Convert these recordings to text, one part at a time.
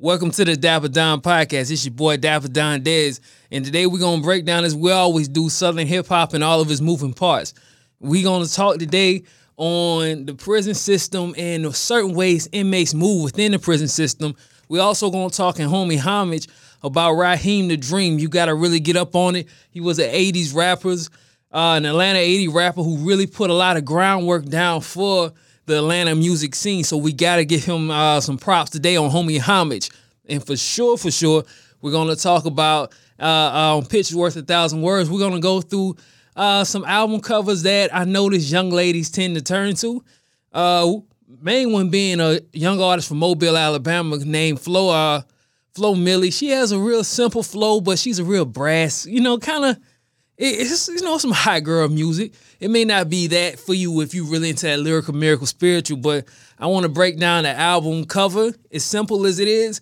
Welcome to the Dapper Don podcast. It's your boy Dapper Don Dez, and today we're gonna break down as we always do Southern hip hop and all of its moving parts. We're gonna talk today on the prison system and certain ways inmates move within the prison system. We also gonna talk in homie homage about Raheem the Dream. You gotta really get up on it. He was an '80s rapper, uh, an Atlanta '80 rapper who really put a lot of groundwork down for the Atlanta music scene. So we got to give him uh, some props today on Homie Homage. And for sure, for sure, we're going to talk about uh, um, Pictures Worth a Thousand Words. We're going to go through uh, some album covers that I notice young ladies tend to turn to. Uh, main one being a young artist from Mobile, Alabama named Flo, uh, Flo Milli. She has a real simple flow, but she's a real brass, you know, kind of it's you know some high girl music. It may not be that for you if you really into that lyrical, miracle, spiritual, but I want to break down the album cover as simple as it is.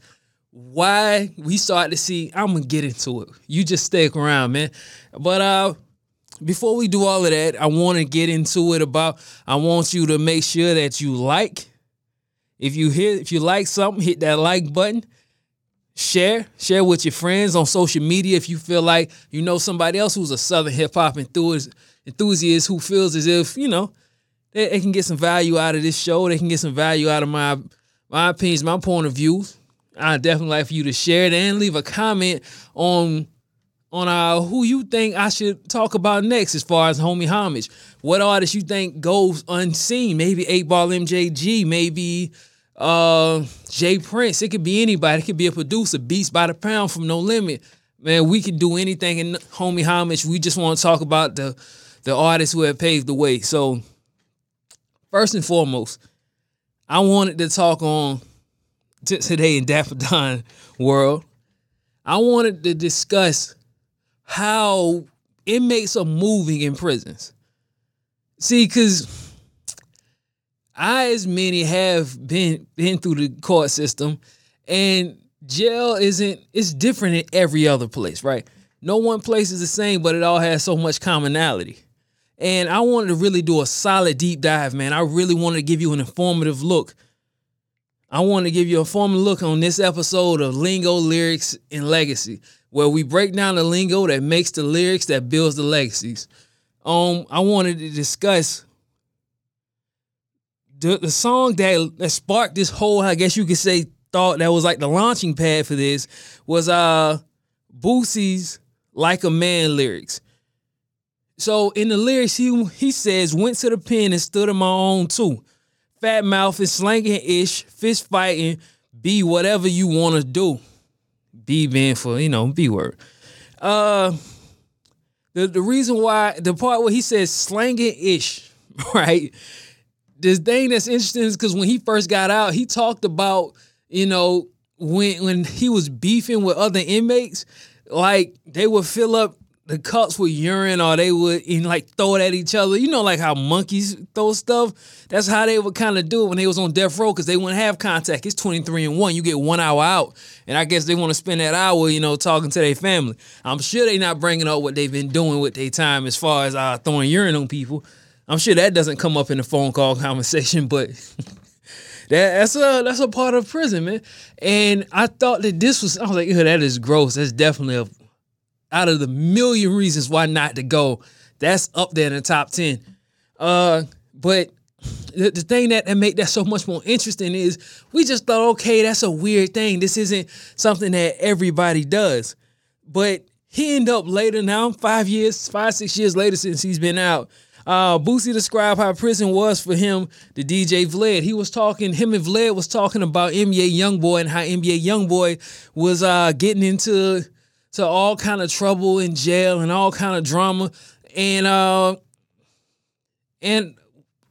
Why we start to see, I'm gonna get into it. You just stick around, man. But uh, before we do all of that, I want to get into it about. I want you to make sure that you like. If you hit, if you like something, hit that like button share share with your friends on social media if you feel like you know somebody else who's a southern hip-hop enthusiast, enthusiast who feels as if you know they, they, can get some value out of this show they can get some value out of my my opinions my point of view i definitely like for you to share it and leave a comment on on uh, who you think I should talk about next as far as homie homage. What artist you think goes unseen? Maybe 8 Ball MJG, maybe uh, J Prince. It could be anybody. It could be a producer, Beats by the Pound from No Limit. Man, we can do anything in homie homage. We just want to talk about the the artists who have paved the way. So, first and foremost, I wanted to talk on t- today in Dapper world. I wanted to discuss how inmates are moving in prisons. See, because I, as many, have been been through the court system, and jail isn't. It's different in every other place, right? No one place is the same, but it all has so much commonality. And I wanted to really do a solid deep dive, man. I really wanted to give you an informative look. I want to give you a formal look on this episode of Lingo, Lyrics, and Legacy, where we break down the lingo that makes the lyrics that builds the legacies. Um, I wanted to discuss the, the song that, that sparked this whole, I guess you could say, thought that was like the launching pad for this was uh Boosie's Like a Man lyrics. So in the lyrics, he he says, went to the pen and stood on my own too. Fat mouth is slanging ish, fist fighting, be whatever you want to do. B being for, you know, B word. Uh the, the reason why the part where he says slanging ish, right? The thing that's interesting is because when he first got out, he talked about, you know, when when he was beefing with other inmates, like they would fill up the cups with urine or they would and like throw it at each other. You know, like how monkeys throw stuff. That's how they would kind of do it when they was on death row because they wouldn't have contact. It's 23 and 1. You get one hour out. And I guess they want to spend that hour, you know, talking to their family. I'm sure they not bringing up what they've been doing with their time as far as uh, throwing urine on people. I'm sure that doesn't come up in a phone call conversation, but that, that's a that's a part of prison, man. And I thought that this was I was like, that is gross. That's definitely a out of the million reasons why not to go. That's up there in the top ten. Uh, but the, the thing that, that make that so much more interesting is we just thought, okay, that's a weird thing. This isn't something that everybody does. But he ended up later now, five years, five, six years later since he's been out, uh, Boosie described how prison was for him, the DJ Vlad. He was talking, him and Vlad was talking about NBA Youngboy and how NBA Youngboy was uh, getting into to all kind of trouble in jail and all kind of drama. And uh, and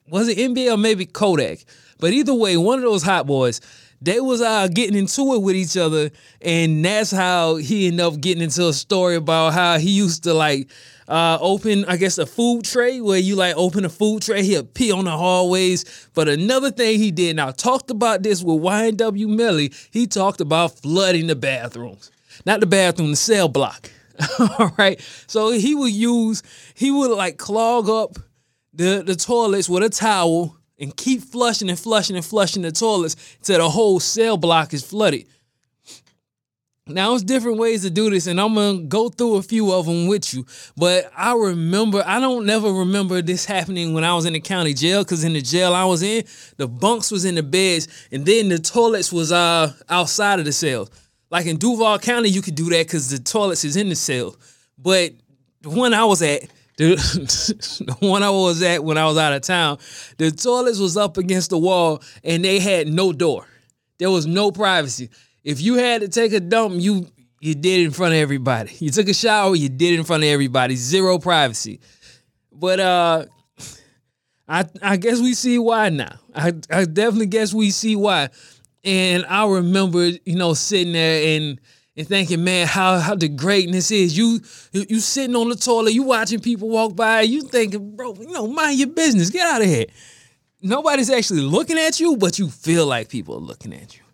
was it NBA or maybe Kodak? But either way, one of those hot boys, they was uh, getting into it with each other, and that's how he ended up getting into a story about how he used to like uh, open, I guess, a food tray where you like open a food tray. He'll pee on the hallways. But another thing he did, now talked about this with YNW Melly, he talked about flooding the bathrooms. Not the bathroom, the cell block. All right. So he would use, he would like clog up the, the toilets with a towel and keep flushing and flushing and flushing the toilets till the whole cell block is flooded. Now, there's different ways to do this, and I'm gonna go through a few of them with you. But I remember, I don't never remember this happening when I was in the county jail, because in the jail I was in, the bunks was in the beds, and then the toilets was uh outside of the cells. Like in Duval County, you could do that because the toilets is in the cell. But the one I was at, the, the one I was at when I was out of town, the toilets was up against the wall, and they had no door. There was no privacy. If you had to take a dump, you you did it in front of everybody. You took a shower, you did it in front of everybody. Zero privacy. But uh I I guess we see why now. I I definitely guess we see why. And I remember, you know, sitting there and and thinking, man, how how the greatness is. You you sitting on the toilet, you watching people walk by, you thinking, bro, you know, mind your business, get out of here. Nobody's actually looking at you, but you feel like people are looking at you.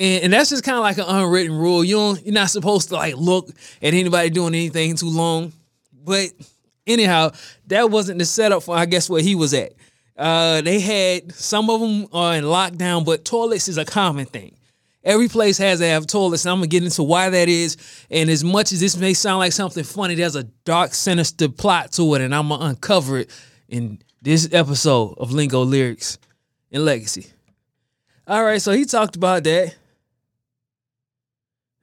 And, and that's just kind of like an unwritten rule. You don't, you're not supposed to like look at anybody doing anything too long. But anyhow, that wasn't the setup for I guess where he was at. Uh, they had some of them are in lockdown, but toilets is a common thing. Every place has to have toilets, and I'm gonna get into why that is. And as much as this may sound like something funny, there's a dark, sinister plot to it, and I'm gonna uncover it in this episode of Lingo Lyrics and Legacy. All right, so he talked about that.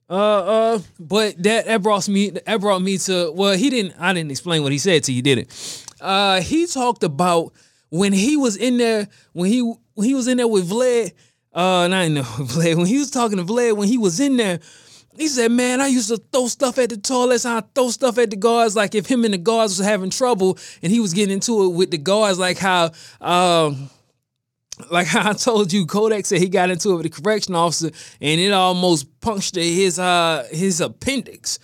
Uh, uh, but that that brought me that brought me to well, he didn't. I didn't explain what he said to you, did it? Uh, he talked about when he was in there when he when he was in there with Vlad. Uh, not in there with Vlad. When he was talking to Vlad, when he was in there, he said, "Man, I used to throw stuff at the toilets. I throw stuff at the guards. Like if him and the guards was having trouble, and he was getting into it with the guards, like how um." Like I told you, Kodak said he got into it with a correction officer and it almost punctured his uh his appendix.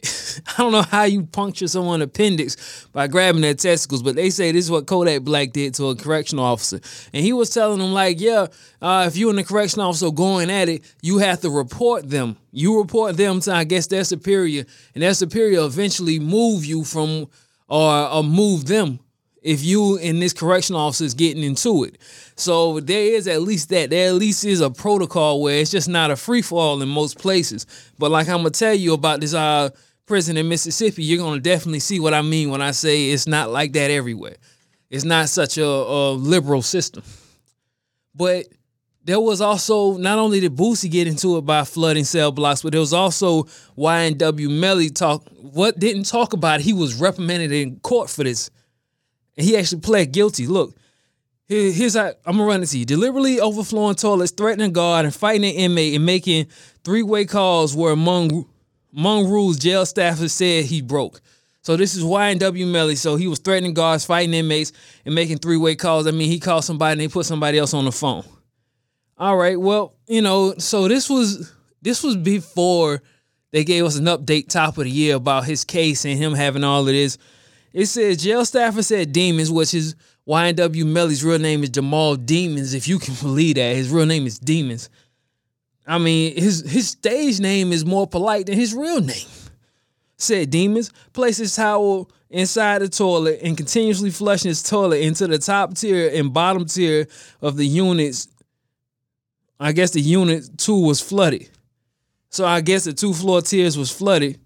I don't know how you puncture someone's appendix by grabbing their testicles, but they say this is what Kodak Black did to a correctional officer. And he was telling them, like, yeah, uh, if you and the correctional officer going at it, you have to report them. You report them to, I guess, their superior, and their superior eventually move you from or, or move them if you and this correction officer is getting into it. So there is at least that. There at least is a protocol where it's just not a free fall in most places. But like I'm gonna tell you about this uh prison in Mississippi, you're gonna definitely see what I mean when I say it's not like that everywhere. It's not such a, a liberal system. But there was also not only did Boosie get into it by flooding cell blocks, but there was also YNW Melly talk. What didn't talk about? It, he was reprimanded in court for this and he actually pled guilty. Look, here, here's how I'm gonna run it to you. Deliberately overflowing toilets, threatening guard, and fighting an inmate, and making three-way calls were among among rules jail staffers said he broke. So this is YNW Melly. So he was threatening guards, fighting inmates, and making three-way calls. I mean, he called somebody and they put somebody else on the phone. All right, well, you know, so this was this was before they gave us an update top of the year about his case and him having all of this it says jail staffer said Demons, which is YNW Melly's real name is Jamell Demons, if you can believe that. His real name is Demons. I mean, his his stage name is more polite than his real name. Said Demons placed his towel inside the toilet and continuously flushing his toilet into the top tier and bottom tier of the units. I guess the unit two was flooded. So I guess the two floor tiers was flooded.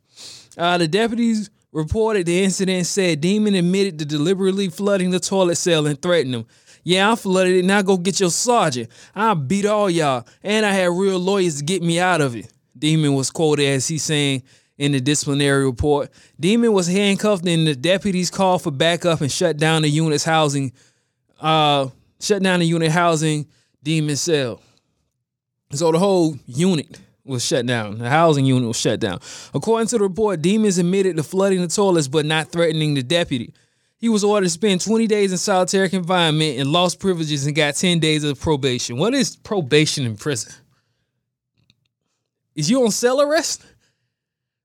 Uh, the deputies reported the incident said Demon admitted to deliberately flooding the toilet cell and threatened him. Yeah, I flooded it. Now go get your sergeant. I beat all y'all. And I had real lawyers to get me out of it. Demon was quoted as he saying in the disciplinary report. Demon was handcuffed and the deputies called for backup and shut down the unit's housing, uh, shut down the unit housing Demon cell. So the whole unit was shut down. The housing unit was shut down. According to the report, Demons admitted to flooding the toilets but not threatening the deputy. He was ordered to spend 20 days in solitary confinement and lost privileges and got 10 days of probation. What is probation in prison? Is you on cell arrest?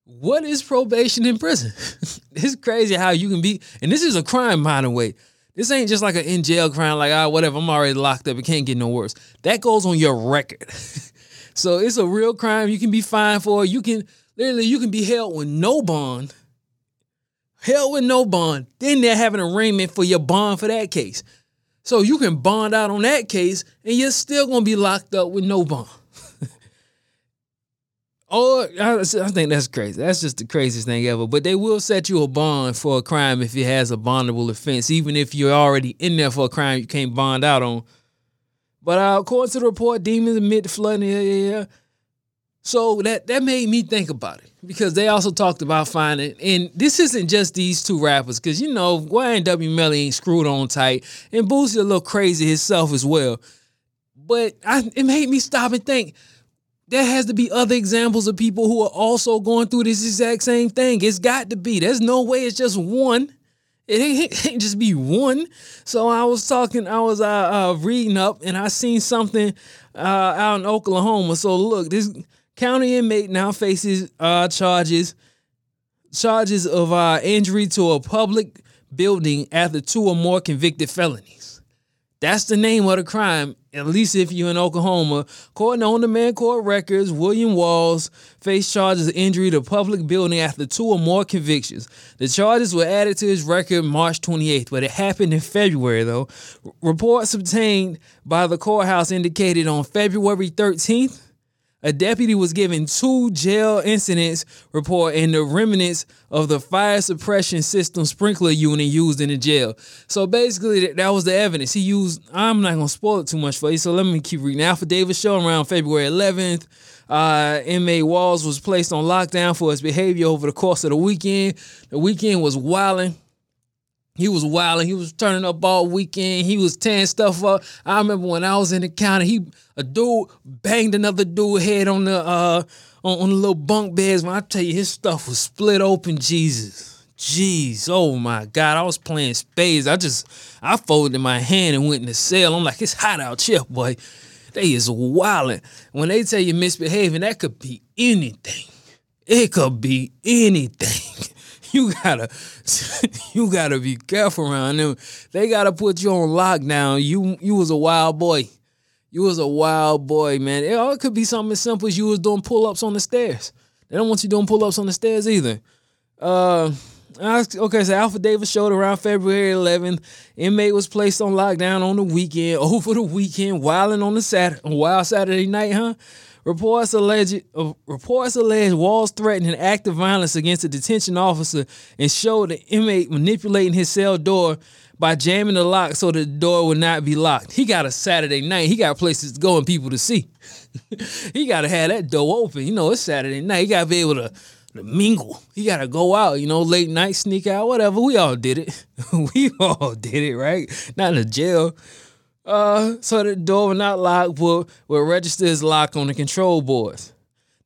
What is probation in prison? it's crazy how you can be, and this is a crime, by the way. This ain't just like an in jail crime, like, ah, whatever, I'm already locked up. It can't get no worse. That goes on your record. So it's a real crime. You can be fined for. You can literally you can be held with no bond. Held with no bond. Then they're having arraignment for your bond for that case. So you can bond out on that case, and you're still gonna be locked up with no bond. Or oh, I, I think that's crazy. That's just the craziest thing ever. But they will set you a bond for a crime if it has a bondable offense, even if you're already in there for a crime you can't bond out on. But uh, according to the report, demons admit flooding. Yeah, yeah, yeah. So that that made me think about it because they also talked about finding, and this isn't just these two rappers, because you know YNW Melly ain't screwed on tight, and Boosie a little crazy himself as well. But I, it made me stop and think there has to be other examples of people who are also going through this exact same thing. It's got to be. There's no way it's just one. It ain't, just be one. So I was talking, I was uh, uh, reading up, and I seen something uh, out in Oklahoma. So look, this county inmate now faces uh, charges charges of uh, injury to a public building after two or more convicted felonies. That's the name of the crime, at least if you're in Oklahoma. According to on demand court records, William Walls faced charges of injury to public building after two or more convictions. The charges were added to his record March 28th, but it happened in February, though. Reports obtained by the courthouse indicated on February 13th a deputy was given two jail incidents report and the remnants of the fire suppression system sprinkler unit used in the jail. So basically, that was the evidence he used. I'm not gonna spoil it too much for you, so let me keep reading. Affidavit show around February 11th. Uh, inmate Walls was placed on lockdown for his behavior over the course of the weekend. The weekend was wilding. He was wilding. He was turning up all weekend. He was tearing stuff up. I remember when I was in the county, he a dude banged another dude head on the uh on, on the little bunk beds. When I tell you his stuff was split open, Jesus. Jeez, oh my God. I was playing spades. I just I folded my hand and went in the cell. I'm like, it's hot out here, boy. They is wilding. When they tell you misbehaving, that could be anything. It could be anything. you gotta you gotta be careful around them. They gotta put you on lockdown. You you was a wild boy. You was a wild boy, man. It, it could be something as simple as you was doing pull ups on the stairs. They don't want you doing pull ups on the stairs either. Uh, okay, so Affidavits showed around February 11th. Inmate was placed on lockdown on the weekend, over the weekend, wilding on the Saturday, wild Saturday night, huh? Reports allege uh, reports allege Walls threatened an act of violence against a detention officer and showed the inmate manipulating his cell door by jamming the lock so the door would not be locked. He got a Saturday night. He got places to go and people to see. he got to have that door open. You know, it's Saturday night. He got to be able to, to mingle. He got to go out, you know, late night, sneak out, whatever. We all did it. we all did it, right? Not in the jail. Uh, so the door was not locked, but will register as locked on the control boards.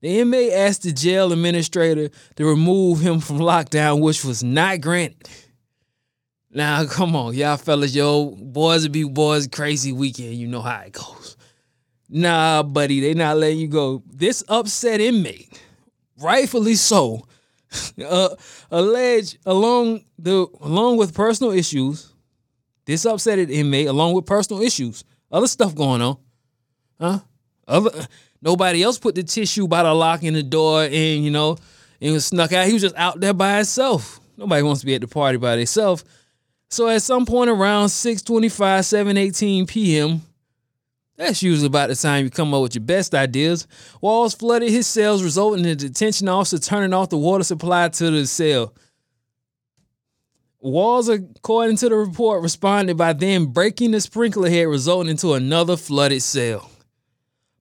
The inmate asked the jail administrator to remove him from lockdown, which was not granted. Now, come on, y'all fellas, yo, boys be boys, crazy weekend. You know how it goes. Nah, buddy, they not letting you go. This upset inmate, rightfully so, uh, alleged along the along with personal issues, this upset inmate, along with personal issues, other stuff going on, huh? Other nobody else put the tissue by the lock in the door, and you know, and was snuck out. He was just out there by himself. Nobody wants to be at the party by themselves. So at some point around 625, 718 p.m., that's usually about the time you come up with your best ideas. Walls flooded his cells, resulting in the detention officer turning off the water supply to the cell. Walls, according to the report, responded by then breaking the sprinkler head, resulting into another flooded cell.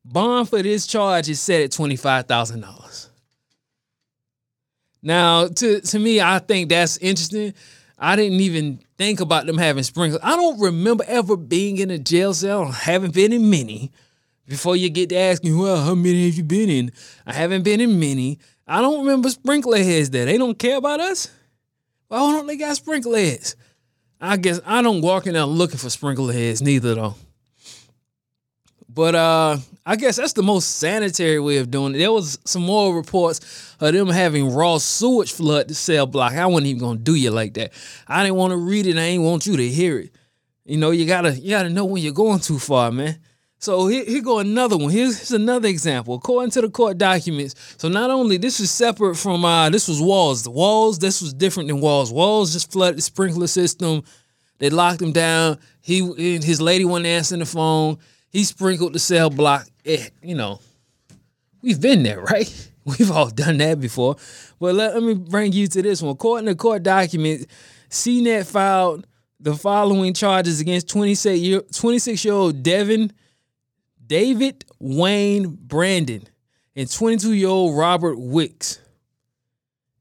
Bond for this charge is set at $25,000. Now, to, to me, I think that's interesting. I didn't even think about them having sprinklers. I don't remember ever being in a jail cell. I haven't been in many. Before you get to asking, well, how many have you been in? I haven't been in many. I don't remember sprinkler heads there. They don't care about us. Why don't they got sprinkler heads? I guess I don't walk in there looking for sprinkler heads neither though. But uh I guess that's the most sanitary way of doing it. There was some more reports of them having raw sewage flood the cell block. I wasn't even gonna do you like that. I didn't want to read it. I ain't want you to hear it. You know, you gotta you gotta know when you're going too far, man. So here, here go another one. Here's, here's, another example. According to the court documents, so not only this is separate from uh this was walls. The walls, this was different than walls. Walls just flooded the sprinkler system. They locked him down. He his lady wasn't answering the phone. He sprinkled the cell block. Eh, you know, we've been there, right? We've all done that before. But let, let me bring you to this one. According to court documents, CNET filed the following charges against 26 year, 26 year old Devin David Wayne Brandon and 22 year old Robert Wicks.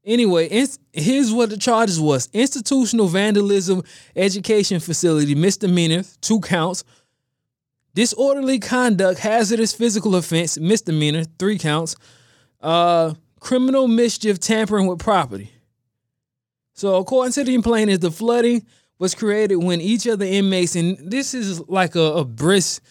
Anyway, here's what the charges was: institutional vandalism, education facility misdemeanor, two counts. Disorderly conduct, hazardous physical offense, misdemeanor, three counts. Uh, criminal mischief, tampering with property. So, according to the complainant, the flooding was created when each of the inmates, and this is like a, a brisk,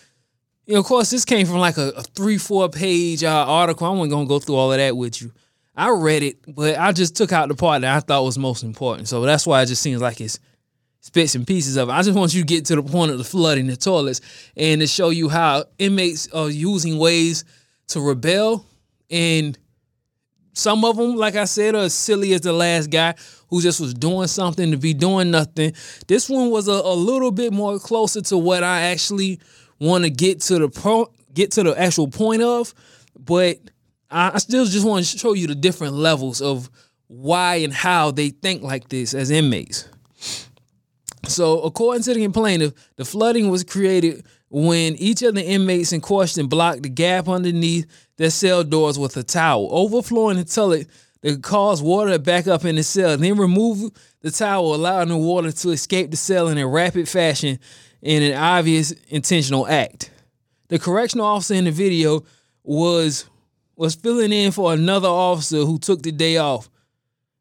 you know, of course, this came from like a, a three, four page uh, article. I wasn't going to go through all of that with you. I read it, but I just took out the part that I thought was most important. So that's why it just seems like it's bits and pieces of it. I just want you to get to the point of the flooding the toilets and to show you how inmates are using ways to rebel. And some of them, like I said, are as silly as the last guy who just was doing something to be doing nothing. This one was a, a little bit more closer to what I actually want to get to the pro- get to the actual point of, but I still just want to show you the different levels of why and how they think like this as inmates. So, according to the complainant, the flooding was created when each of the inmates in question blocked the gap underneath their cell doors with a towel, overflowing until it, it caused water to back up in the cell. Then remove the towel, allowing the water to escape the cell in a rapid fashion in an obvious intentional act. The correctional officer in the video was was filling in for another officer who took the day off.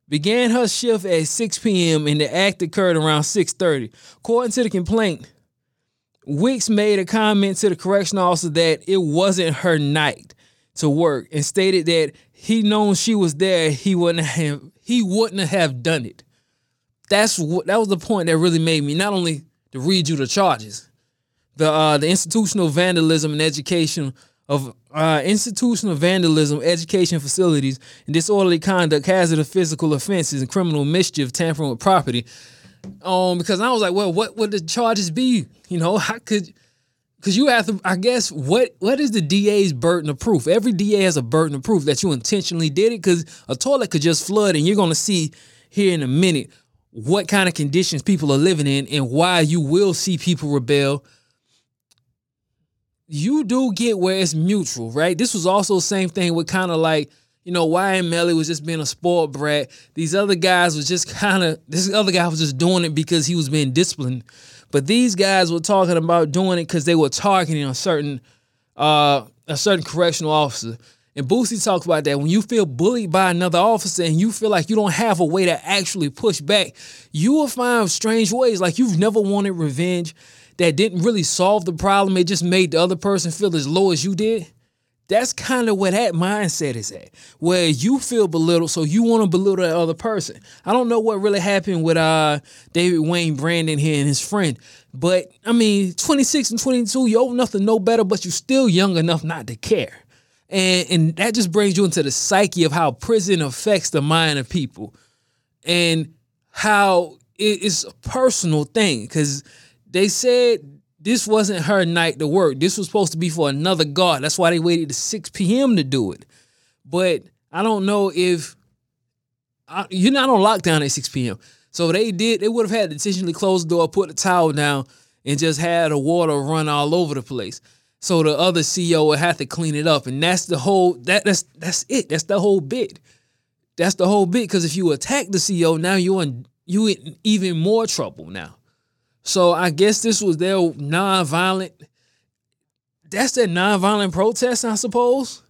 Began her shift at 6 p.m. and the act occurred around 6:30. According to the complaint, Wicks made a comment to the correctional officer that it wasn't her night to work and stated that he known she was there, he wouldn't have he wouldn't have done it. That's what that was the point that really made me not only to read you the charges, the uh, the institutional vandalism and education of uh, institutional vandalism, education facilities, and disorderly conduct, hazardous physical offenses, and criminal mischief, tampering with property. Um, because I was like, well, what would the charges be? You know, how could because you have to, I guess, what what is the DA's burden of proof? Every DA has a burden of proof that you intentionally did it because a toilet could just flood, and you're gonna see here in a minute what kind of conditions people are living in and why you will see people rebel you do get where it's mutual, right? This was also the same thing with kind of like, you know, Wyatt Melly was just being a sport brat. These other guys was just kind of, this other guy was just doing it because he was being disciplined. But these guys were talking about doing it because they were targeting a certain, uh, a certain correctional officer. And Boosie talks about that. When you feel bullied by another officer and you feel like you don't have a way to actually push back, you will find strange ways. Like you've never wanted revenge that didn't really solve the problem. It just made the other person feel as low as you did. That's kind of where that mindset is at, where you feel belittled, so you want to belittle that other person. I don't know what really happened with uh David Wayne Brandon here and his friend, but I mean, 26 and 22, you're old enough to know better, but you're still young enough not to care. And, and that just brings you into the psyche of how prison affects the mind of people and how it's a personal thing because they said this wasn't her night to work. This was supposed to be for another guard. That's why they waited to 6 p.m. to do it. But I don't know if I, you're not on lockdown at 6 p.m. So they did, they would have had to intentionally close the door, put the towel down, and just had the water run all over the place. So the other CO will have to clean it up. And that's the whole that that's that's it. That's the whole bit. That's the whole bit. Because if you attack the CO now you're in you in even more trouble now. So I guess this was their nonviolent. That's their nonviolent protest, I suppose.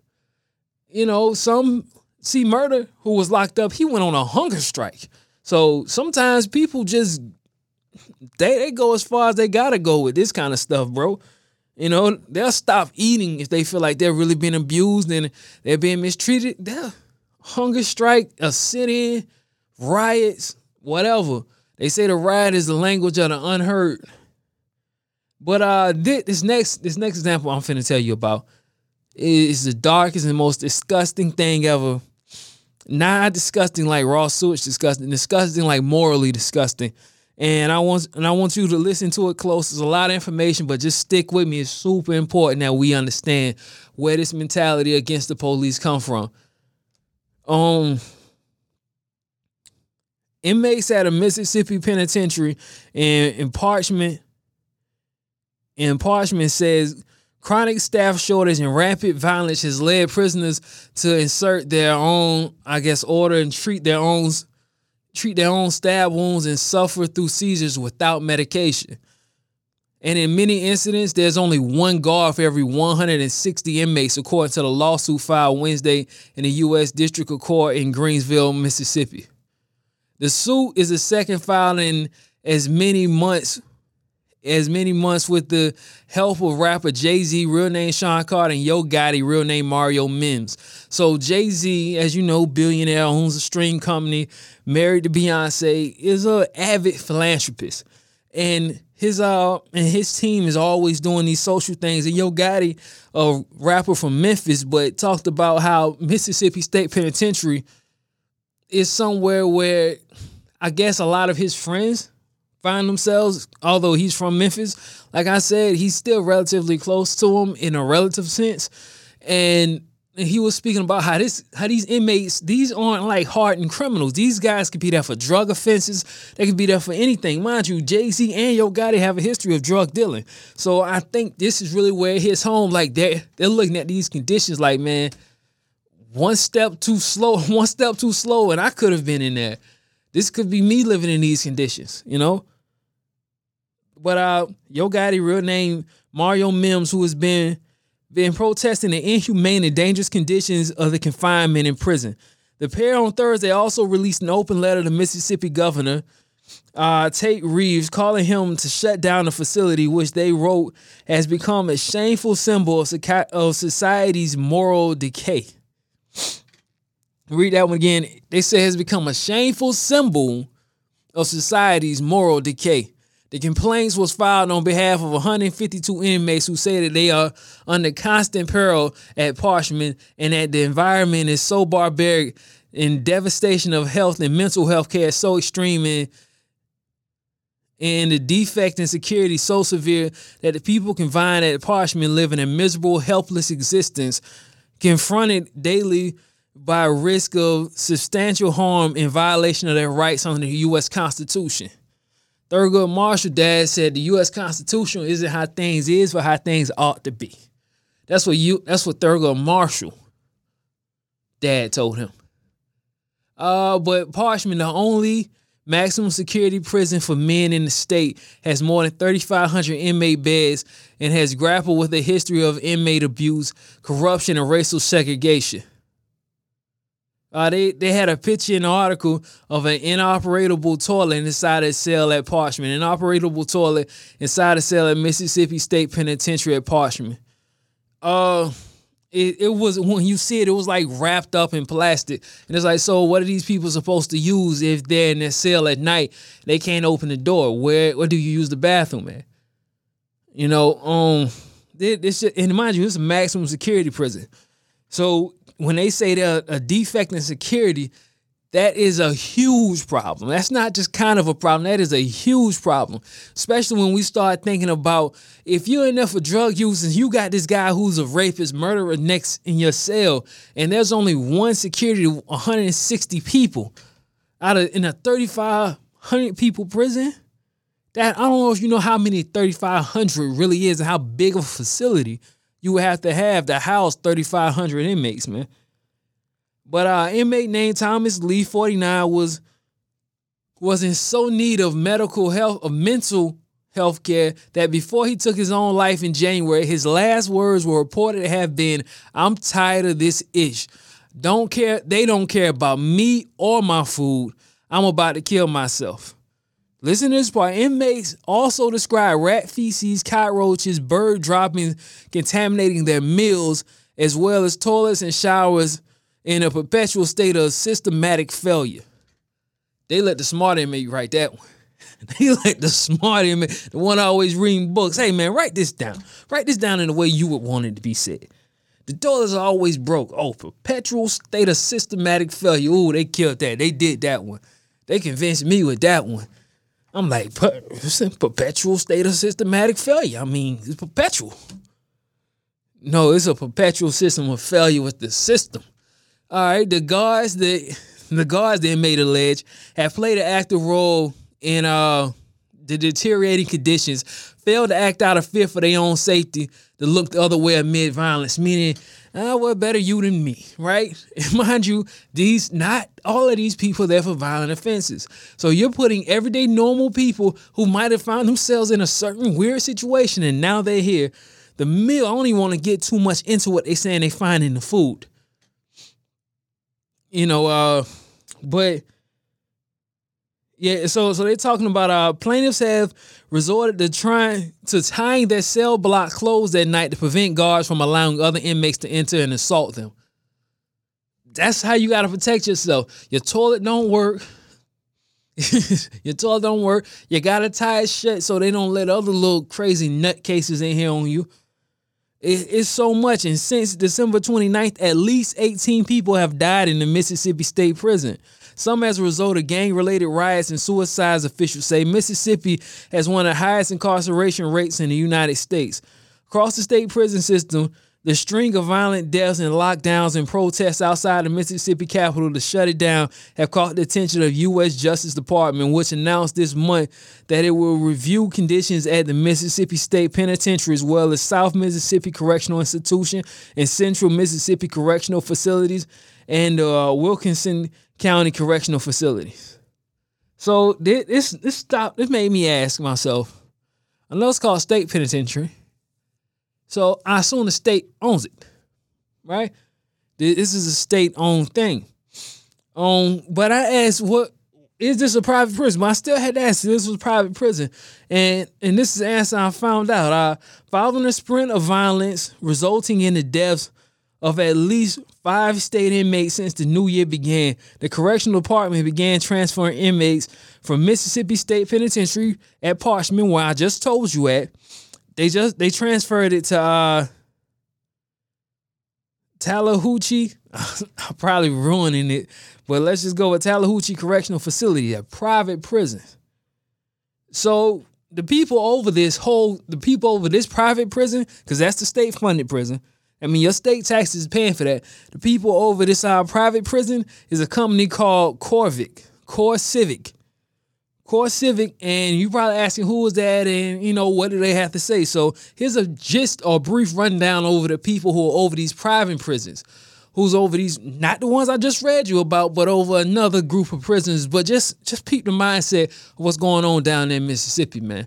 You know, some C-Murder who was locked up. He went on a hunger strike. So sometimes people just they they go as far as they gotta go with this kind of stuff, bro. You know, they'll stop eating if they feel like they're really being abused and they're being mistreated. They'll hunger strike, a sit-in, riots, whatever. They say the riot is the language of the unheard. But uh, this next this next example I'm finna tell you about is the darkest and most disgusting thing ever. Not disgusting like raw sewage disgusting, disgusting like morally disgusting. And I want and I want you to listen to it close. There's a lot of information, but just stick with me. It's super important that we understand where this mentality against the police come from. Um, inmates at a Mississippi penitentiary in, in Parchman. In Parchman says chronic staff shortage and rampant violence has led prisoners to insert their own, I guess, order and treat their own treat their own stab wounds and suffer through seizures without medication. And in many incidents, there's only one guard for every 160 inmates, according to the lawsuit filed Wednesday in the U.S. District Court in Greenville, Mississippi. The suit is the second filed in as many months as many months with the help of rapper Jay Z, real name Sean Carter, and Yo Gotti, real name Mario Mims. So Jay Z, as you know, billionaire owns a stream company, married to Beyonce, is a avid philanthropist, and his uh and his team is always doing these social things. And Yo Gotti, a rapper from Memphis, but talked about how Mississippi State Penitentiary is somewhere where I guess a lot of his friends find themselves, although he's from Memphis. Like I said, he's still relatively close to him in a relative sense. And he was speaking about how this how these inmates these aren't like hardened criminals. These guys could be there for drug offenses. They could be there for anything. Mind you jay-z and yo gotti have a history of drug dealing. So i think this is really where it hits home. Like they're they're looking at these conditions like man one step too slow one step too slow and i could have been in there this could be me living in these conditions, you know? But uh Yo Gotti, real name Mario Mims, who has been been protesting the inhumane and dangerous conditions of the confinement in prison. The pair on Thursday also released an open letter to Mississippi Governor uh, Tate Reeves, calling him to shut down the facility, which they wrote has become a shameful symbol of society's moral decay. Read that one again. They say has become a shameful symbol of society's moral decay. The complaints was filed on behalf of 152 inmates who say that they are under constant peril at Parchman and that the environment is so barbaric and devastation of health and mental health care is so extreme and, and the defect in security so severe that the people confined at Parchman live in a miserable, helpless existence, confronted daily by risk of substantial harm in violation of their rights under the U.S. Constitution. Thurgood Marshall dad said the U.S. Constitution isn't how things is, but how things ought to be. That's what you. That's what Thurgood Marshall dad told him. Uh, but Parchman, the only maximum security prison for men in the state, has more than 3,500 inmate beds and has grappled with a history of inmate abuse, corruption, and racial segregation. Uh, they they had a picture in the article of an inoperable toilet inside a cell at Parchman, an inoperable toilet inside a cell at Mississippi State Penitentiary at Parchman. Uh, it, it was when you see it, it was like wrapped up in plastic, and it's like, so what are these people supposed to use if they're in their cell at night? They can't open the door. Where where do you use the bathroom at? You know, um, this and mind you, it's a maximum security prison. So when they say they're a defect in security, that is a huge problem. That's not just kind of a problem. That is a huge problem, especially when we start thinking about if you're in there for drug use and you got this guy who's a rapist, murderer next in your cell, and there's only one security to 160 people out of in a 3,500 people prison. That I don't know if you know how many 3,500 really is and how big of a facility you would have to have to house 3,500 inmates, man. But uh, inmate named Thomas Lee, 49, was was in so need of medical health, of mental health care, that before he took his own life in January, his last words were reported to have been, I'm tired of this ish. Don't care, they don't care about me or my food. I'm about to kill myself. Listen to this part. Inmates also describe rat feces, cockroaches, bird droppings contaminating their meals, as well as toilets and showers in a perpetual state of systematic failure. They let the smart inmate write that one. They let the smart inmate, the one always reading books, hey man, write this down. Write this down in the way you would want it to be said. The toilets are always broke. Oh, perpetual state of systematic failure. Ooh, they killed that. They did that one. They convinced me with that one. I'm like, it's a perpetual state of systematic failure. I mean, it's perpetual. No, it's a perpetual system of failure with the system. All right, the guards that the guards that made allege have played an active role in uh the deteriorating conditions, failed to act out of fear for their own safety, to look the other way amid violence, meaning, ah, well, better you than me, right? And mind you, these not all of these people there for violent offenses. So you're putting everyday normal people who might have found themselves in a certain weird situation and now they're here. The meal, I don't even want to get too much into what they saying they find in the food. You know, uh, but yeah, so so they're talking about uh plaintiffs have resorted to trying to tying their cell block closed at night to prevent guards from allowing other inmates to enter and assault them. That's how you gotta protect yourself. Your toilet don't work. Your toilet don't work. You gotta tie it shut so they don't let other little crazy nutcases in here on you. It, it's so much. And since December 29th, at least 18 people have died in the Mississippi State Prison some as a result of gang related riots and suicides, officials say Mississippi has one of the highest incarceration rates in the United States. Across the state prison system, the string of violent deaths and lockdowns and protests outside the Mississippi Capitol to shut it down have caught the attention of U.S. Justice Department, which announced this month that it will review conditions at the Mississippi State Penitentiary as well as South Mississippi Correctional Institution and Central Mississippi Correctional Facilities and uh, Wilkinson County Correctional Facilities. So this this stop this made me ask myself. I know it's called state penitentiary. So I assume the state owns it, right? This is a state-owned thing. Um, but I asked, what is this a private prison? But I still had to ask. This was a private prison, and and this is the answer I found out. Uh, following a sprint of violence resulting in the deaths of at least five state inmates since the new year began. The correctional department began transferring inmates from Mississippi State Penitentiary at Parchman, where I just told you at. They just they transferred it to uh Tallahatchie. I'm probably ruining it, but let's just go with Tallahatchie Correctional Facility, a private prison. So the people over this whole the people over this private prison, because that's the state funded prison I mean, your state taxes is paying for that. The people over this uh, private prison is a company called Corvic, Core Civic. Core Civic, and you probably asking who is that and you know what do they have to say. So here's a gist or brief rundown over the people who are over these private prisons. Who's over these not the ones I just read you about, but over another group of prisons. But just just peep the mindset of what's going on down there in Mississippi, man.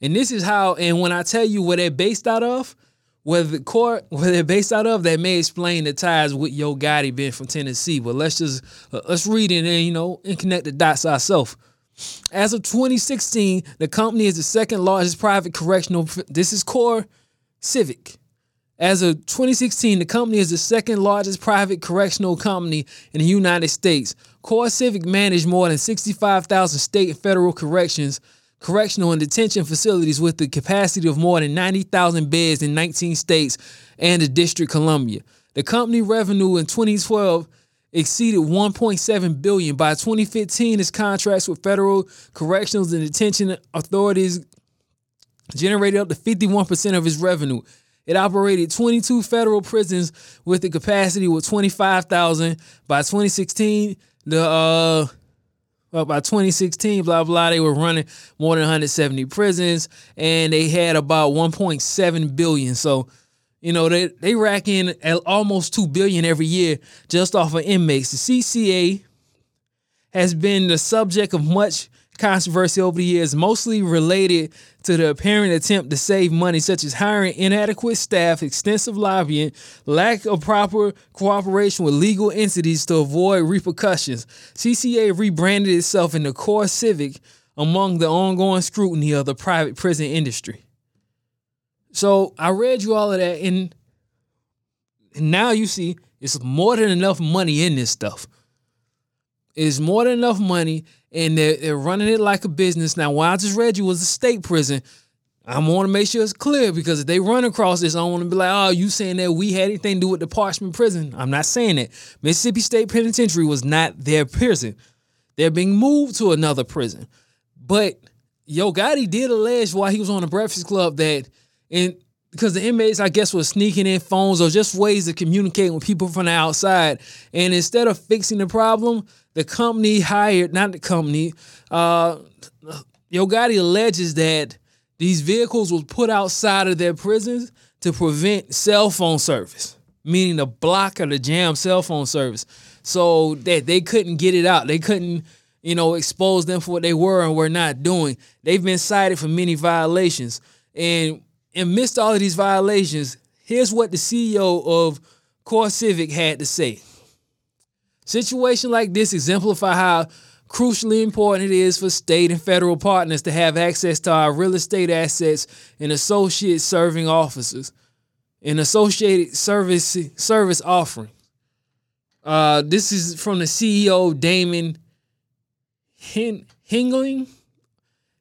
And this is how, and when I tell you where they're based out of, where the court where they're based out of, that may explain the ties with Yo Gotti being from Tennessee. But let's just uh, let's read it and you know and connect the dots ourselves. As of 2016, the company is the second largest private correctional. This is Core Civic. As of 2016, the company is the second largest private correctional company in the United States. Core Civic managed more than 65,000 state and federal corrections correctional and detention facilities with the capacity of more than 90,000 beds in 19 states and the District Columbia. The company revenue in 2012 exceeded 1.7 billion. By 2015, its contracts with federal corrections and detention authorities generated up to 51% of its revenue. It operated 22 federal prisons with a capacity of 25,000. By 2016, the uh, well, by 2016, blah blah, they were running more than 170 prisons, and they had about 1.7 billion. So, you know, they they rack in almost two billion every year just off of inmates. The CCA has been the subject of much controversy over the years, mostly related to the apparent attempt to save money, such as hiring inadequate staff, extensive lobbying, lack of proper cooperation with legal entities to avoid repercussions. CCA rebranded itself in the core civic among the ongoing scrutiny of the private prison industry. So I read you all of that, and, and now you see it's more than enough money in this stuff. It's more than enough money and they're, they're running it like a business. Now, what I just read you was a state prison. I want to make sure it's clear because if they run across this, I want to be like, oh, you saying that we had anything to do with the Parchman prison? I'm not saying that. Mississippi State Penitentiary was not their prison. They're being moved to another prison. But Yo Gotti did allege while he was on the Breakfast Club that, and because the inmates, I guess, were sneaking in phones or just ways of communicating with people from the outside. And instead of fixing the problem, the company hired, not the company, uh, Yo Gotti alleges that these vehicles was put outside of their prisons to prevent cell phone service, meaning the block or the jam cell phone service, so that they couldn't get it out. They couldn't, you know, expose them for what they were and were not doing. They've been cited for many violations. And amidst all of these violations, here's what the CEO of CoreCivic had to say. Situation like this exemplify how crucially important it is for state and federal partners to have access to our real estate assets and associate serving officers and associated service service offering. Uh, this is from the CEO Damon Hininger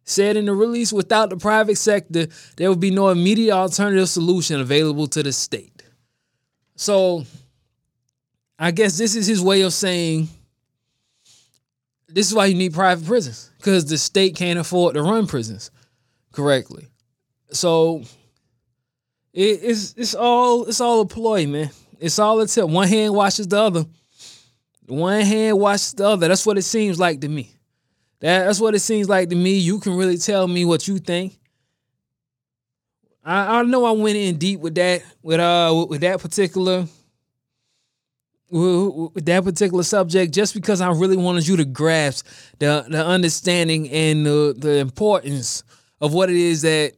said in the release without the private sector there would be no immediate alternative solution available to the state. So I guess this is his way of saying this is why you need private prisons because the state can't afford to run prisons correctly. So it, it's it's all it's all a ploy, man. It's all a tip. One hand washes the other. One hand washes the other. That's what it seems like to me. That, that's what it seems like to me. You can really tell me what you think. I, I know I went in deep with that with uh with that particular with that particular subject just because I really wanted you to grasp the the understanding and the the importance of what it is that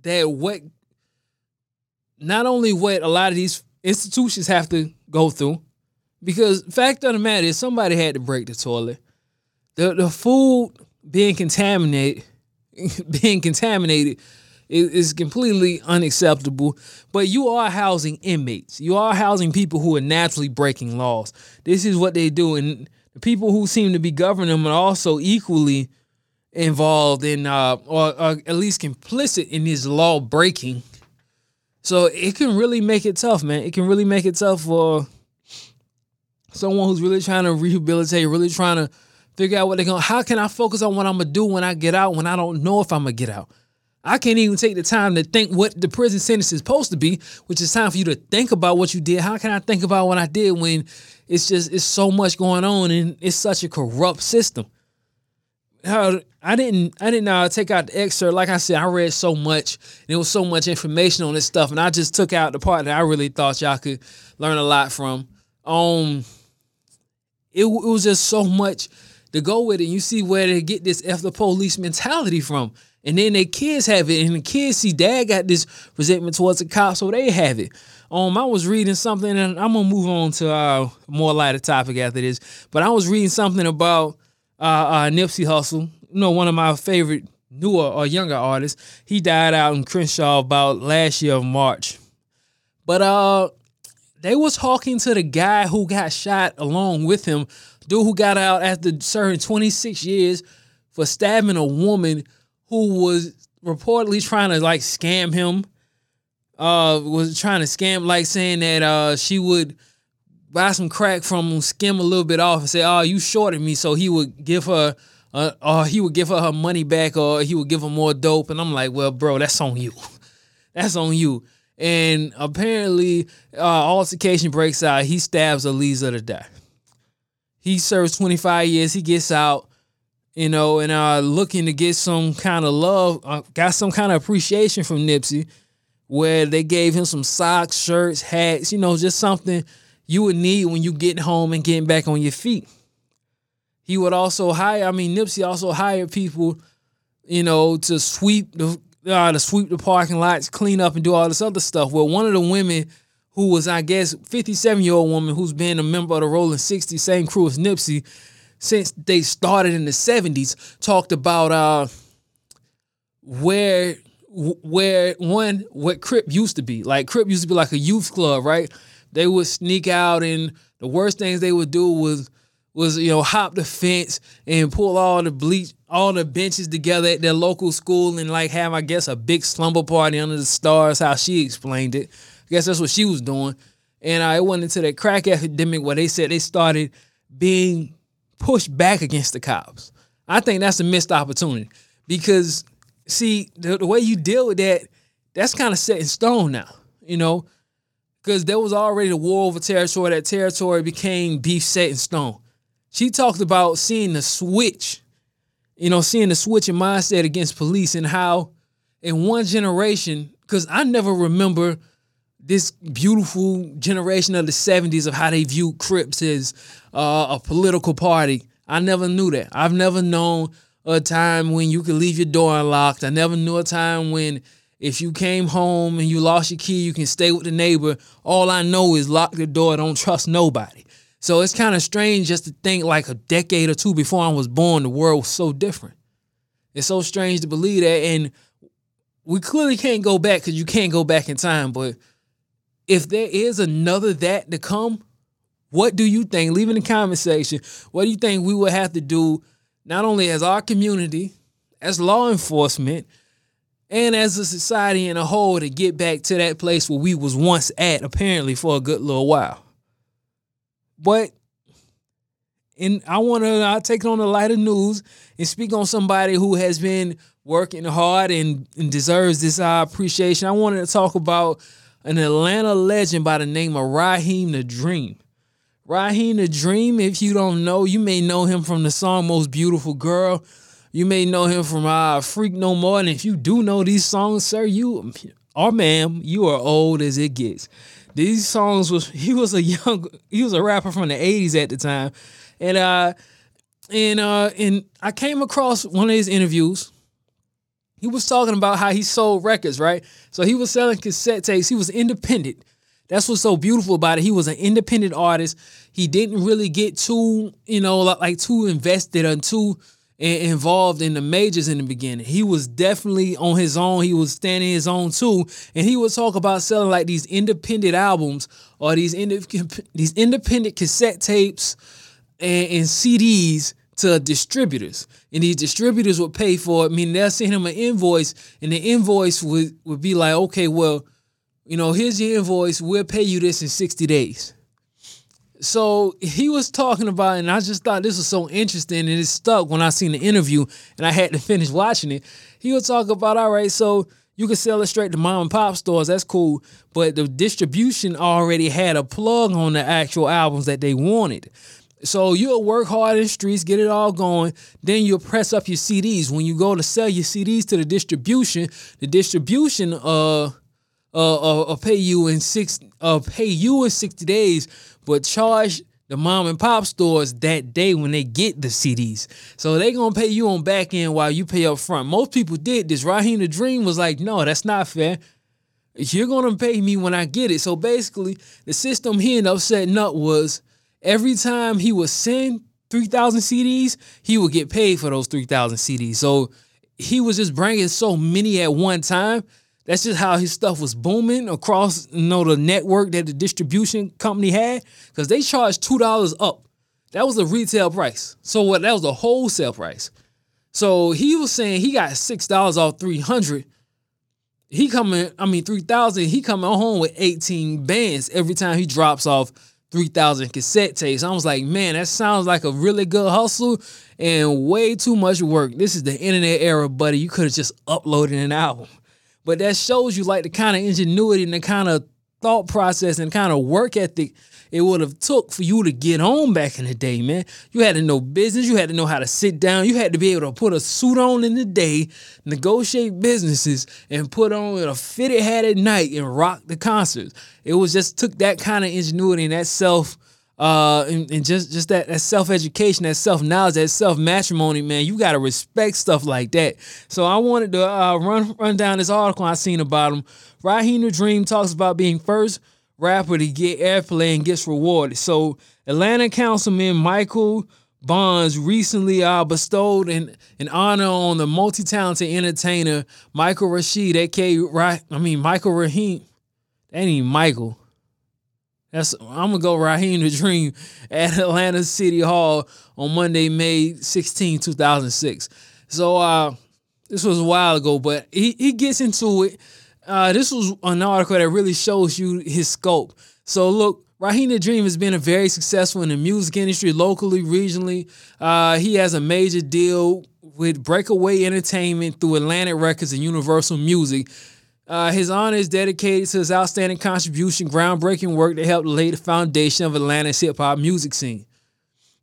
that what not only what a lot of these institutions have to go through, because fact of the matter is somebody had to break the toilet. The the food being contaminated being contaminated is completely unacceptable. But you are housing inmates. You are housing people who are naturally breaking laws. This is what they do, and the people who seem to be governing them are also equally involved in, uh, or, or at least complicit in this law breaking. So it can really make it tough, man. It can really make it tough for someone who's really trying to rehabilitate, really trying to figure out what they're going. To how can I focus on what I'm gonna do when I get out when I don't know if I'm gonna get out? I can't even take the time to think what the prison sentence is supposed to be, which is time for you to think about what you did. How can I think about what I did when it's just it's so much going on and it's such a corrupt system? How I didn't I didn't uh, take out the excerpt. Like I said, I read so much and there was so much information on this stuff, and I just took out the part that I really thought y'all could learn a lot from. Um, it, it was just so much to go with it. And you see where they get this F the police mentality from. And then their kids have it, and the kids see dad got this resentment towards the cops, so they have it. Um, I was reading something, and I'm gonna move on to uh more lighter topic after this. But I was reading something about uh, uh Nipsey Hussle, you know, one of my favorite newer or younger artists. He died out in Crenshaw about last year of March. But uh they was talking to the guy who got shot along with him, dude who got out after serving 26 years for stabbing a woman who was reportedly trying to like scam him. Uh, was trying to scam, like saying that uh she would buy some crack from him, skim a little bit off, and say, "Oh, you shorted me," so he would give her. Uh, or he would give her her money back, or he would give her more dope. And I'm like, well, bro, that's on you. that's on you. And apparently, uh, altercation breaks out. He stabs Eliza to death. He serves 25 years. He gets out you know, and uh, looking to get some kind of love, uh, got some kind of appreciation from Nipsey, where they gave him some socks, shirts, hats, you know, just something you would need when you get home and getting back on your feet. He would also hire, I mean, Nipsey also hired people, you know, to sweep the uh, to sweep the parking lots, clean up, and do all this other stuff. Well, one of the women who was, I guess, 57 year old woman who's been a member of the Rolling 60, same crew as Nipsey, since they started in the 70s talked about uh where where one what Crip used to be. Like Crip used to be like a youth club, right? They would sneak out and the worst things they would do was was you know hop the fence and pull all the bleach all the benches together at their local school and like have I guess a big slumber party under the stars how she explained it. Guess that's what she was doing. And uh, I went into that crack epidemic where they said they started being pushed back against the cops. I think that's a missed opportunity because see the, the way you deal with that, that's kind of set in stone now, you know, because there was already a war over territory. That territory became beef set in stone. She talked about seeing the switch, you know, seeing the switch in mindset against police and how in one generation, because I never remember this beautiful generation of the 70s of how they view Crips as uh, a political party. I never knew that. I've never known a time when you could leave your door unlocked. I never knew a time when if you came home and you lost your key, you can stay with the neighbor. All I know is lock the door, don't trust nobody. So it's kind of strange just to think like a decade or two before I was born, the world was so different. It's so strange to believe that. And we clearly can't go back because you can't go back in time. But if there is another that to come, what do you think? Leave in the comment section. What do you think we would have to do, not only as our community, as law enforcement, and as a society in a whole to get back to that place where we was once at, apparently for a good little while. But and I want to take it on the lighter news and speak on somebody who has been working hard and, and deserves this uh, appreciation. I wanted to talk about an Atlanta legend by the name of Raheem the Dream. Raheem the Dream, if you don't know, you may know him from the song Most Beautiful Girl. You may know him from uh, Freak No More. And if you do know these songs, sir, you or ma'am, you are old as it gets. These songs was he was a young he was a rapper from the 80s at the time. And uh and uh and I came across one of his interviews. He was talking about how he sold records, right? So he was selling cassette tapes. He was independent. That's what's so beautiful about it. He was an independent artist. He didn't really get too, you know, like too invested or too involved in the majors in the beginning. He was definitely on his own. He was standing his own too, and he would talk about selling like these independent albums or these ind- these independent cassette tapes and, and CDs to distributors. And these distributors would pay for it. meaning they'll send him an invoice, and the invoice would, would be like, okay, well, you know, here's your invoice. We'll pay you this in 60 days. So he was talking about, and I just thought this was so interesting, and it stuck when I seen the interview, and I had to finish watching it. He was talking about, all right, so you can sell it straight to mom and pop stores, that's cool, but the distribution already had a plug on the actual albums that they wanted. So you'll work hard in the streets, get it all going. Then you'll press up your CDs. When you go to sell your CDs to the distribution, the distribution uh uh, uh, uh pay you in six uh pay you in sixty days but charge the mom and pop stores that day when they get the CDs. So they gonna pay you on back end while you pay up front. Most people did this. Raheem the Dream was like, no, that's not fair. You're gonna pay me when I get it. So basically, the system he ended up setting up was every time he would send 3,000 CDs, he would get paid for those 3,000 CDs. So he was just bringing so many at one time that's just how his stuff was booming across you know the network that the distribution company had because they charged two dollars up. That was the retail price. So what? That was the wholesale price. So he was saying he got six dollars off three hundred. He coming, I mean three thousand. He coming home with eighteen bands every time he drops off three thousand cassette tapes. I was like, man, that sounds like a really good hustle and way too much work. This is the internet era, buddy. You could have just uploaded an album. But that shows you like the kind of ingenuity and the kind of thought process and kind of work ethic it would have took for you to get on back in the day, man. You had to know business. You had to know how to sit down. You had to be able to put a suit on in the day, negotiate businesses, and put on a fitted hat at night and rock the concerts. It was just took that kind of ingenuity and that self uh, and, and, just just that, that self education, that self knowledge, that self matrimony, man, you gotta respect stuff like that. So I wanted to uh, run run down this article I seen about him. Raheem the Dream talks about being first rapper to get airplay and gets rewarded. So Atlanta Councilman Michael Bonds recently uh, bestowed an, an honor on the multi-talented entertainer Michael Rashid, aka right, I mean Michael Raheem. That ain't Michael. That's I'm gonna go Raheem the Dream at Atlanta City Hall on Monday, May 16, 2006. So uh this was a while ago, but he, he gets into it. Uh this was an article that really shows you his scope. So look, the Dream has been a very successful in the music industry locally, regionally. Uh, he has a major deal with Breakaway Entertainment through Atlantic Records and Universal Music. Uh, his honor is dedicated to his outstanding contribution, groundbreaking work that helped lay the foundation of Atlanta's hip hop music scene.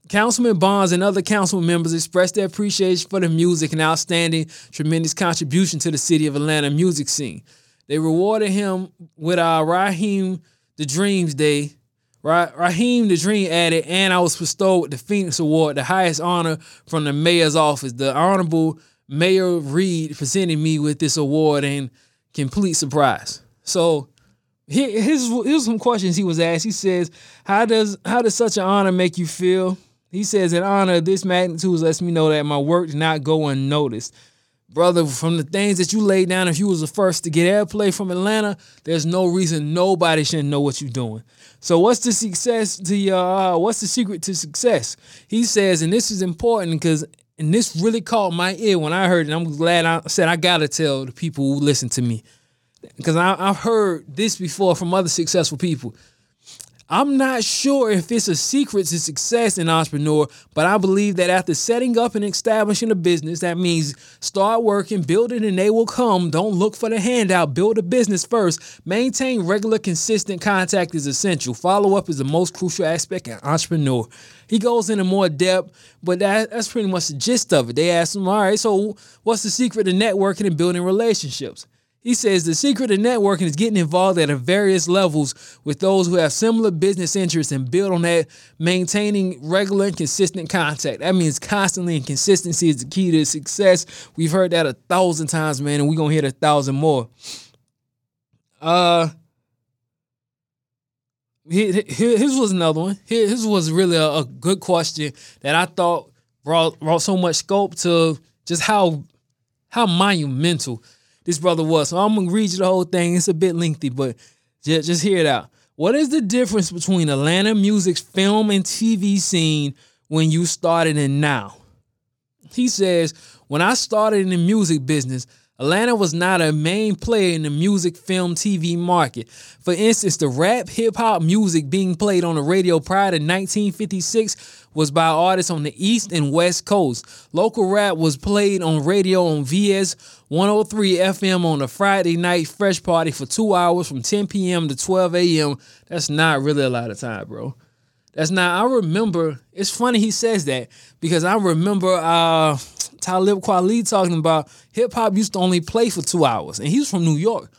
Councilman Bonds and other council members expressed their appreciation for the music and outstanding, tremendous contribution to the city of Atlanta music scene. They rewarded him with uh, Raheem the Dreams Day. Ra- Raheem the Dream added, and I was bestowed with the Phoenix Award, the highest honor from the mayor's office. The Honorable Mayor Reed presented me with this award in complete surprise. So here, here's, here's some questions he was asked. He says, "How does how does such an honor make you feel?" He says, "An honor of this magnitude lets me know that my work did not go unnoticed." Brother, from the things that you laid down, if you was the first to get airplay from Atlanta, there's no reason nobody shouldn't know what you're doing. So what's the success your, uh, what's the secret to success? He says, and this is important because and this really caught my ear when I heard it. I'm glad I said I gotta tell the people who listen to me because I've heard this before from other successful people. I'm not sure if it's a secret to success in entrepreneur, but I believe that after setting up and establishing a business, that means start working, build it, and they will come. Don't look for the handout. Build a business first. Maintain regular, consistent contact is essential. Follow up is the most crucial aspect in entrepreneur. He goes into more depth, but that, that's pretty much the gist of it. They ask him, all right, so what's the secret to networking and building relationships? He says the secret of networking is getting involved at various levels with those who have similar business interests and build on that, maintaining regular and consistent contact. That means constantly and consistency is the key to success. We've heard that a thousand times, man, and we're gonna hear it a thousand more. Uh his was another one. His was really a, a good question that I thought brought brought so much scope to just how how monumental this brother was. So I'm gonna read you the whole thing. It's a bit lengthy, but just, just hear it out. What is the difference between Atlanta music's film and TV scene when you started and now? He says, when I started in the music business, Atlanta was not a main player in the music, film, TV market. For instance, the rap, hip hop music being played on the radio prior to 1956 was by artists on the East and West Coast. Local rap was played on radio on VS 103 FM on a Friday night fresh party for two hours from 10 p.m. to 12 a.m. That's not really a lot of time, bro. That's not. I remember. It's funny he says that because I remember uh, Talib Kweli talking about hip hop used to only play for two hours, and he's from New York.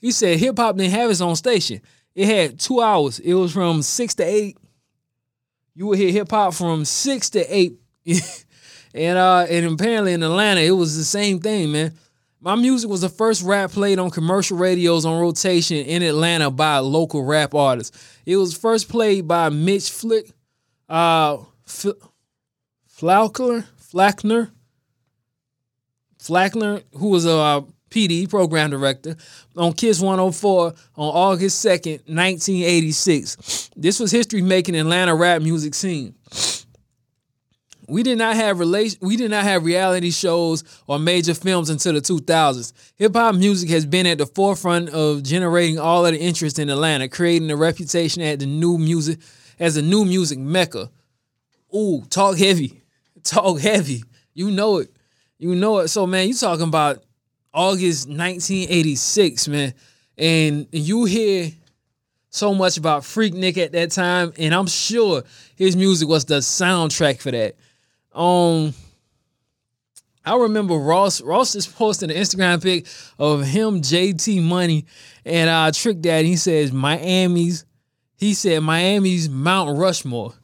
He said hip hop didn't have its own station. It had two hours. It was from six to eight. You would hear hip hop from six to eight, and uh, and apparently in Atlanta it was the same thing, man. My music was the first rap played on commercial radios on rotation in Atlanta by a local rap artists. It was first played by Mitch Flick, uh, F- Flackner, Flackner, who was a uh, PD program director on Kiss 104 on August 2nd, 1986. This was history making Atlanta rap music scene we did not have relation we did not have reality shows or major films until the 2000s. Hip hop music has been at the forefront of generating all of the interest in Atlanta, creating a reputation at the new music as a new music mecca. Ooh, talk heavy. Talk heavy. You know it. You know it. So man, you talking about August 1986, man. And you hear so much about Freaknik at that time, and I'm sure his music was the soundtrack for that. Um, I remember Ross. Ross just posted an Instagram pic of him, JT Money, and uh, Trick Dad. He says Miami's. He said Miami's Mount Rushmore.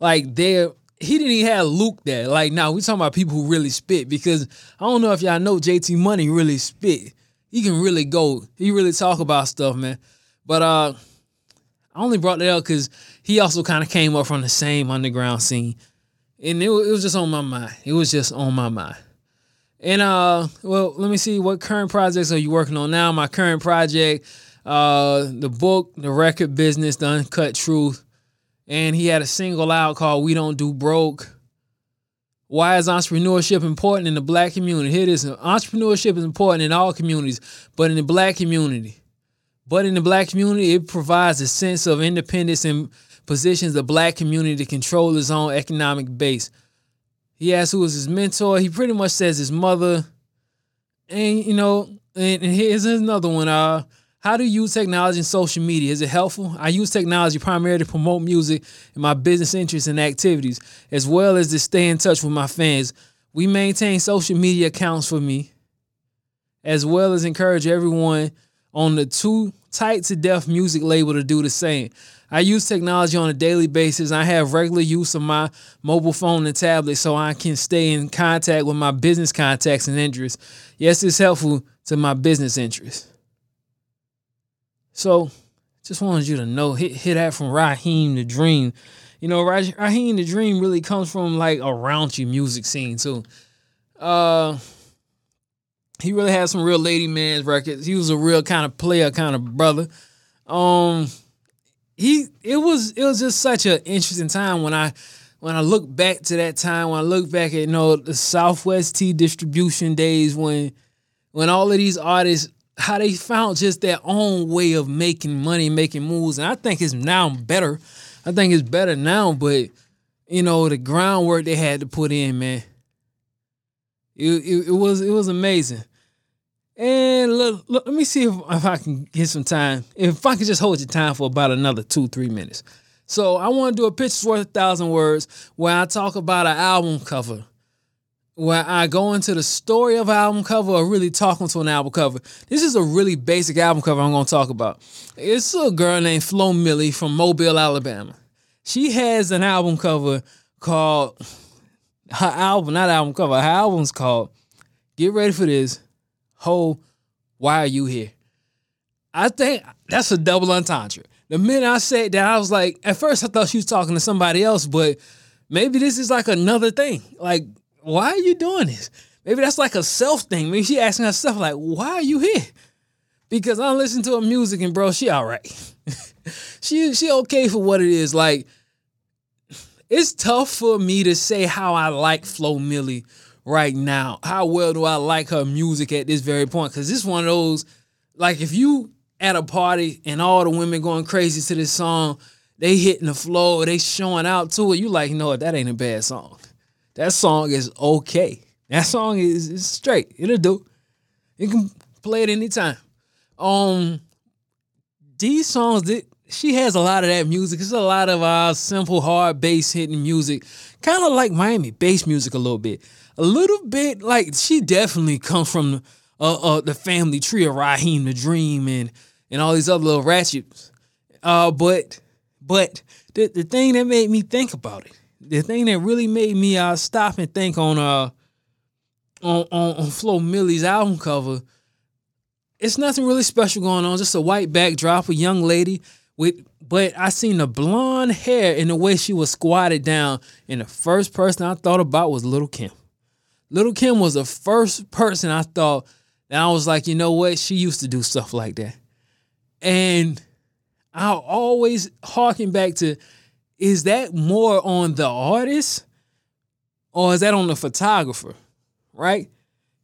Like there, he didn't even have Luke there. Like now, we talking about people who really spit because I don't know if y'all know JT Money really spit. He can really go. He really talk about stuff, man. But uh, I only brought that up because he also kind of came up from the same underground scene and it, it was just on my mind. It was just on my mind. And uh, well, let me see what current projects are you working on now? My current project, uh, the book, the record business, the uncut truth, and he had a single out called "We Don't Do Broke." Why is entrepreneurship important in the black community? Here it is. Entrepreneurship is important in all communities, but in the black community. But in the black community, it provides a sense of independence and positions the black community to control his own economic base. He asks who was his mentor. He pretty much says his mother. And, you know, and, and here's another one. Uh, how do you use technology and social media? Is it helpful? I use technology primarily to promote music and my business interests and activities, as well as to stay in touch with my fans. We maintain social media accounts for me, as well as encourage everyone on the Too Tight 2 Def music label to do the same. I use technology on a daily basis. I have regular use of my mobile phone and tablet so I can stay in contact with my business contacts and interests. Yes, it's helpful to my business interests. So, just wanted you to know, hit, hit that from Raheem the Dream. You know, Raheem the Dream really comes from like a raunchy music scene too. Uh, he really had some real lady man's records. He was a real kind of player, kind of brother. Um, he it was it was just such an interesting time when I when I look back to that time when I look back at you know the Southwest T distribution days when when all of these artists how they found just their own way of making money, making moves, and I think it's now better. I think it's better now, but you know the groundwork they had to put in, man. It, it, it was it was amazing. And look, look, let me see if, if I can get some time. If I can just hold your time for about another two, three minutes. So I want to do a picture's worth a thousand words where I talk about an album cover. Where I go into the story of an album cover or really talking to an album cover. This is a really basic album cover I'm gonna talk about. It's a girl named Flo Milli from Mobile, Alabama. She has an album cover called her album, not album cover, her album's called Get Ready for This Ho, why are you here? I think that's a double entendre. The minute I said that, I was like, at first I thought she was talking to somebody else, but maybe this is like another thing. Like, why are you doing this? Maybe that's like a self thing. Maybe she asking herself, like, why are you here? Because I'm listening to her music and bro, she all right. she she okay for what it is. Like, it's tough for me to say how I like Flo Milli right now. How well do I like her music at this very point? Because this one of those, like, if you at a party and all the women going crazy to this song, they hitting the floor, they showing out to it. You like, what? That ain't a bad song. That song is okay. That song is, is straight. It'll do. You can play it anytime. Um, these songs that she has a lot of that music. It's a lot of uh simple hard bass hitting music, kind of like Miami bass music a little bit a little bit like she definitely comes from uh, uh, the family tree of Raheem the Dream and and all these other little ratchets. Uh, but but the the thing that made me think about it, the thing that really made me uh stop and think on uh on on, on Flo Milli's album cover, it's nothing really special going on. Just a white backdrop, a young lady with but I seen the blonde hair and the way she was squatted down, and the first person I thought about was Little Kim. Little Kim was the first person I thought and I was like, you know what? She used to do stuff like that. And I'll always harken back to is that more on the artist or is that on the photographer? Right?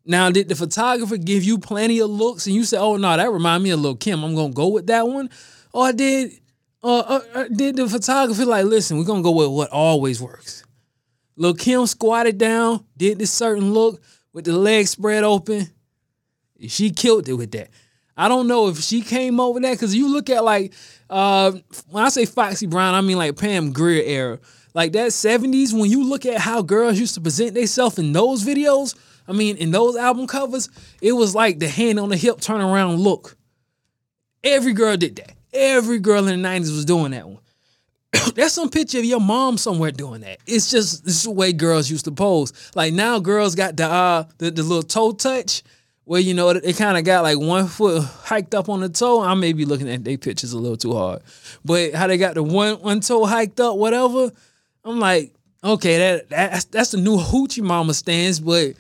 Now, did the photographer give you plenty of looks and you said, oh no, that remind me of Lil Kim. I'm gonna go with that one? Or did uh, uh, did the photographer like, listen, we're gonna go with what always works? Lil Kim squatted down, did this certain look with the legs spread open. She killed it with that. I don't know if she came over that because you look at like uh, when I say Foxy Brown, I mean like Pam Grier era, like that '70s. When you look at how girls used to present themselves in those videos, I mean in those album covers, it was like the hand on the hip, turn around look. Every girl did that. Every girl in the '90s was doing that one. There's some picture of your mom somewhere doing that. It's just this is the way girls used to pose. Like now, girls got the uh the, the little toe touch where you know they kind of got like one foot hiked up on the toe. I may be looking at their pictures a little too hard, but how they got the one one toe hiked up, whatever. I'm like, okay, that that's that's the new hoochie mama stance, but.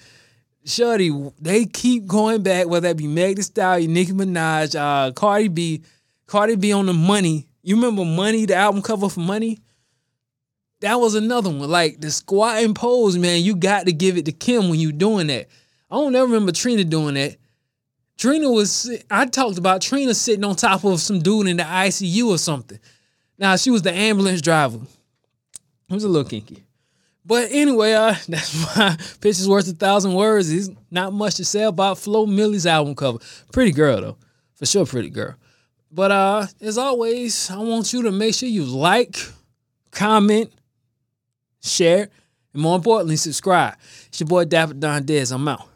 Shorty, they keep going back, whether that be Meg Thee Stallion, Nicki Minaj, uh, Cardi B, Cardi B on the money you remember Money, the album cover for Money? That was another one. Like the squat and pose, man, you got to give it to Kim when you doing that. I don't ever remember Trina doing that. Trina was, I talked about Trina sitting on top of some dude in the ICU or something. Now, she was the ambulance driver. It was a little kinky. But anyway, uh, that's my pictures worth a thousand words. There's not much to say about Flo Milli's album cover. Pretty girl though, for sure, pretty girl. But uh, as always, I want you to make sure you like, comment, share, and more importantly, subscribe. It's your boy Dapper Don Dez. I'm out.